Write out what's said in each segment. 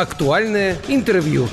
Актуальное интервью.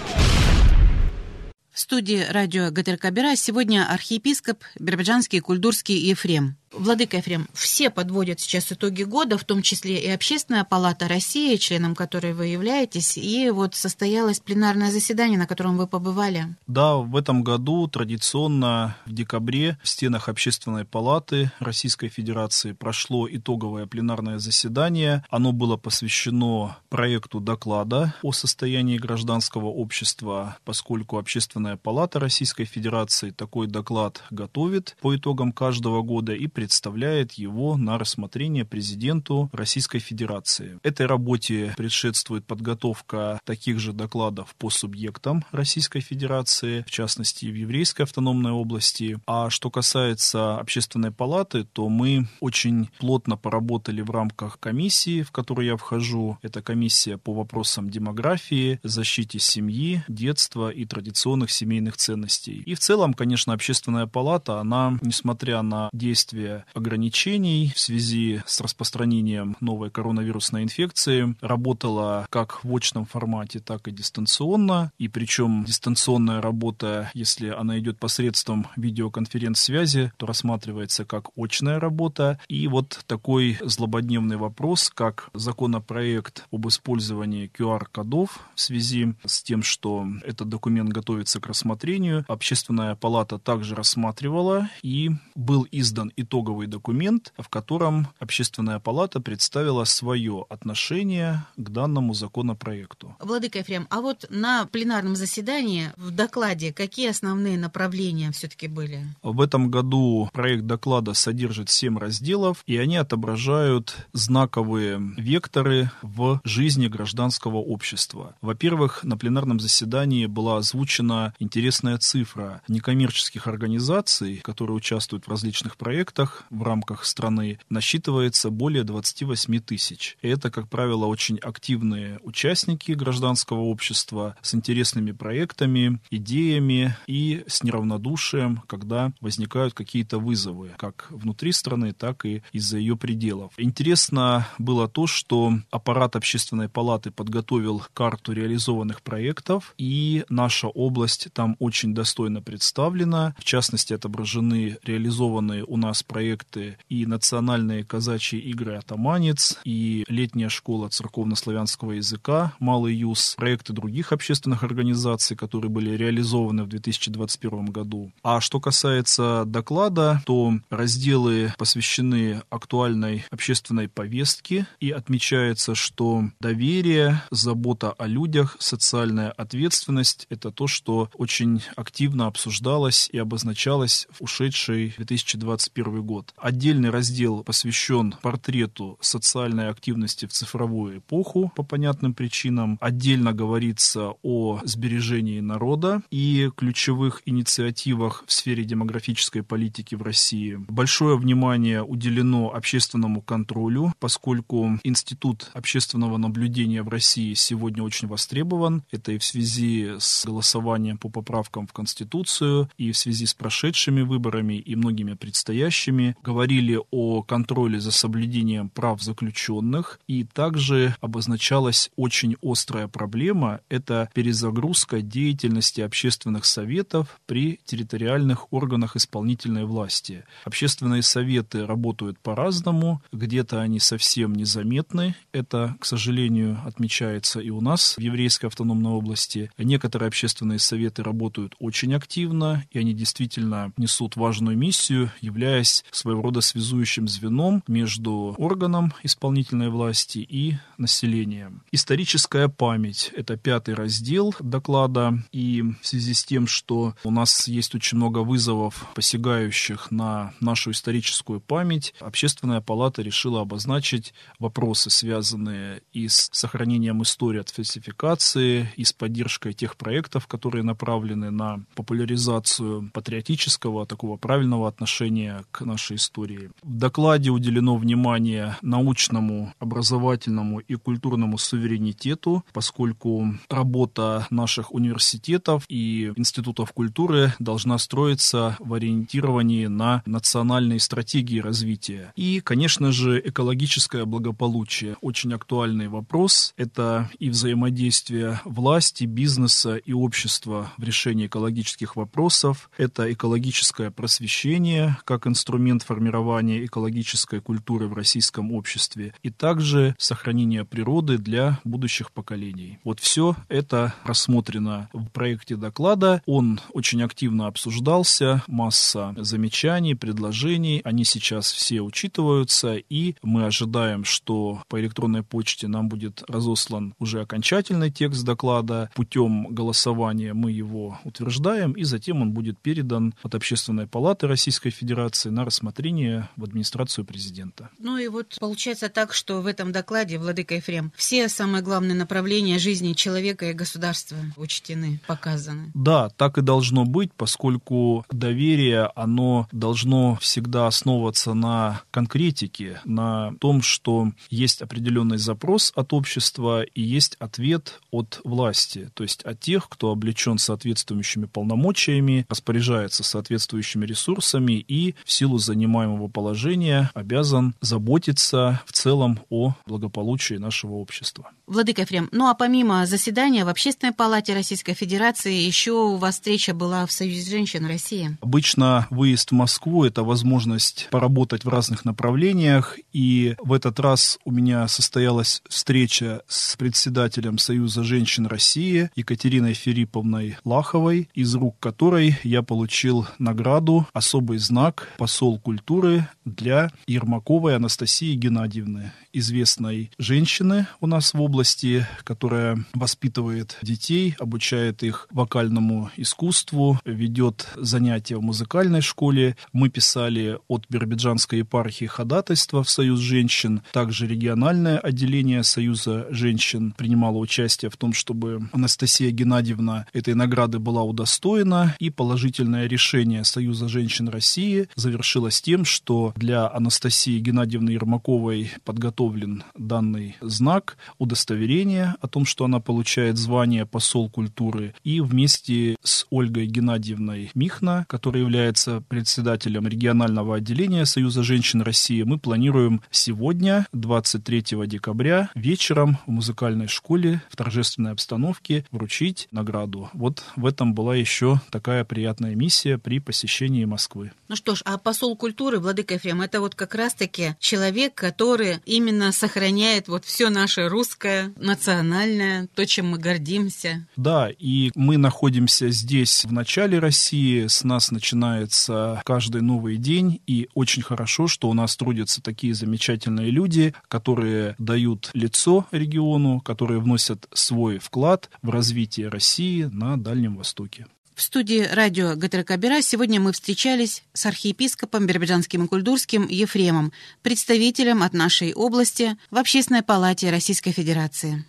В студии радио ГТРК Бера сегодня архиепископ Биробиджанский Кульдурский Ефрем. Владыка Ефрем, все подводят сейчас итоги года, в том числе и Общественная палата России, членом которой вы являетесь, и вот состоялось пленарное заседание, на котором вы побывали. Да, в этом году традиционно в декабре в стенах Общественной палаты Российской Федерации прошло итоговое пленарное заседание. Оно было посвящено проекту доклада о состоянии гражданского общества, поскольку Общественная палата Российской Федерации такой доклад готовит по итогам каждого года и представляет его на рассмотрение президенту Российской Федерации. Этой работе предшествует подготовка таких же докладов по субъектам Российской Федерации, в частности в Еврейской автономной области. А что касается Общественной палаты, то мы очень плотно поработали в рамках комиссии, в которую я вхожу. Это комиссия по вопросам демографии, защите семьи, детства и традиционных семейных ценностей. И в целом, конечно, Общественная палата, она, несмотря на действия действия ограничений в связи с распространением новой коронавирусной инфекции работала как в очном формате, так и дистанционно. И причем дистанционная работа, если она идет посредством видеоконференц-связи, то рассматривается как очная работа. И вот такой злободневный вопрос, как законопроект об использовании QR-кодов в связи с тем, что этот документ готовится к рассмотрению, Общественная палата также рассматривала и был издан итог итоговый документ, в котором Общественная палата представила свое отношение к данному законопроекту. Владыка Ефрем, а вот на пленарном заседании в докладе какие основные направления все-таки были? В этом году проект доклада содержит семь разделов, и они отображают знаковые векторы в жизни гражданского общества. Во-первых, на пленарном заседании была озвучена интересная цифра некоммерческих организаций, которые участвуют в различных проектах, регионах в рамках страны насчитывается более 28 тысяч. Это, как правило, очень активные участники гражданского общества с интересными проектами, идеями и с неравнодушием, когда возникают какие-то вызовы, как внутри страны, так и из-за ее пределов. Интересно было то, что аппарат общественной палаты подготовил карту реализованных проектов, и наша область там очень достойно представлена. В частности, отображены реализованные у нас проекты проекты и национальные казачьи игры «Атаманец», и летняя школа церковно-славянского языка «Малый Юз», проекты других общественных организаций, которые были реализованы в 2021 году. А что касается доклада, то разделы посвящены актуальной общественной повестке, и отмечается, что доверие, забота о людях, социальная ответственность — это то, что очень активно обсуждалось и обозначалось в ушедший 2021 год. Отдельный раздел посвящен портрету социальной активности в цифровую эпоху по понятным причинам. Отдельно говорится о сбережении народа и ключевых инициативах в сфере демографической политики в России. Большое внимание уделено общественному контролю, поскольку институт общественного наблюдения в России сегодня очень востребован. Это и в связи с голосованием по поправкам в Конституцию, и в связи с прошедшими выборами, и многими предстоящими вопросами, говорили о контроле за соблюдением прав заключенных, и также обозначалась очень острая проблема – это перезагрузка деятельности общественных советов при территориальных органах исполнительной власти. Общественные советы работают по-разному, где-то они совсем незаметны, это, к сожалению, отмечается и у нас в Еврейской автономной области. Некоторые общественные советы работают очень активно, и они действительно несут важную миссию, являясь своего рода связующим звеном между органом исполнительной власти и населением. Историческая память – это пятый раздел доклада, и в связи с тем, что у нас есть очень много вызовов, посягающих на нашу историческую память, Общественная палата решила обозначить вопросы, связанные и с сохранением истории от фальсификации, и с поддержкой тех проектов, которые направлены на популяризацию патриотического, такого правильного отношения к нашей нашей истории. В докладе уделено внимание научному, образовательному и культурному суверенитету, поскольку работа наших университетов и институтов культуры должна строиться в ориентировании на национальные стратегии развития. И, конечно же, экологическое благополучие. Очень актуальный вопрос. Это и взаимодействие власти, бизнеса и общества в решении экологических вопросов. Это экологическое просвещение как инструмент формирования экологической культуры в российском обществе. И также сохранение природы для будущих поколений. Вот все это рассмотрено в проекте доклада. Он очень активно обсуждался, масса замечаний, предложений. Они сейчас все учитываются, и мы ожидаем, что по электронной почте нам будет разослан уже окончательный текст доклада. Путем голосования мы его утверждаем, и затем он будет передан от Общественной палаты Российской Федерации на рассмотрение в администрацию президента. Ну и вот получается так, что в этом докладе, Владыка Ефрем, все самые главные направления жизни человека и государства учтены, показаны. Да, так и должно быть, поскольку доверие, оно должно всегда основываться на конкретике, на том, что есть определенный запрос от общества и есть ответ от власти, то есть от тех, кто облечен соответствующими полномочиями, распоряжается соответствующими ресурсами и в силу занимаемого положения обязан заботиться в целом о благополучии нашего общества. Владыка Ефрем, ну а помимо заседания в Общественной палате Российской Федерации, еще у вас встреча была в Союзе женщин России? Обычно выезд в Москву – это возможность поработать в разных направлениях, и в этот раз у меня состоялась встреча с председателем Союза женщин России Екатериной Филипповной Лаховой, из рук которой я получил награду «Особый знак посол культуры» для Ермаковой Анастасии Геннадьевны, известной женщины у нас в области, которая воспитывает детей, обучает их вокальному искусству, ведет занятия в музыкальной школе. Мы писали от Биробиджанской епархии ходатайства в Союз женщин. Также региональное отделение Союза женщин принимало участие в том, чтобы Анастасия Геннадьевна этой награды была удостоена. И положительное решение Союза женщин России завершилось тем, что для Анастасии Геннадьевны Ермаковой подготовлен данный знак, удостоверение о том, что она получает звание посол культуры. И вместе с Ольгой Геннадьевной Михна, которая является председателем регионального отделения Союза женщин России, мы планируем сегодня, 23 декабря, вечером в музыкальной школе в торжественной обстановке вручить награду. Вот в этом была еще такая приятная миссия при посещении Москвы. Ну что ж, а посол культуры, Владыка Ефрем, это вот как раз-таки человек, который именно сохраняет вот все наше русское, национальное, то, чем мы гордимся. Да, и мы находимся здесь в начале России, с нас начинается каждый новый день, и очень хорошо, что у нас трудятся такие замечательные люди, которые дают лицо региону, которые вносят свой вклад в развитие России на Дальнем Востоке. В студии радио ГТРК Бера сегодня мы встречались с архиепископом Биробиджанским и Кульдурским Ефремом, представителем от нашей области в Общественной палате Российской Федерации.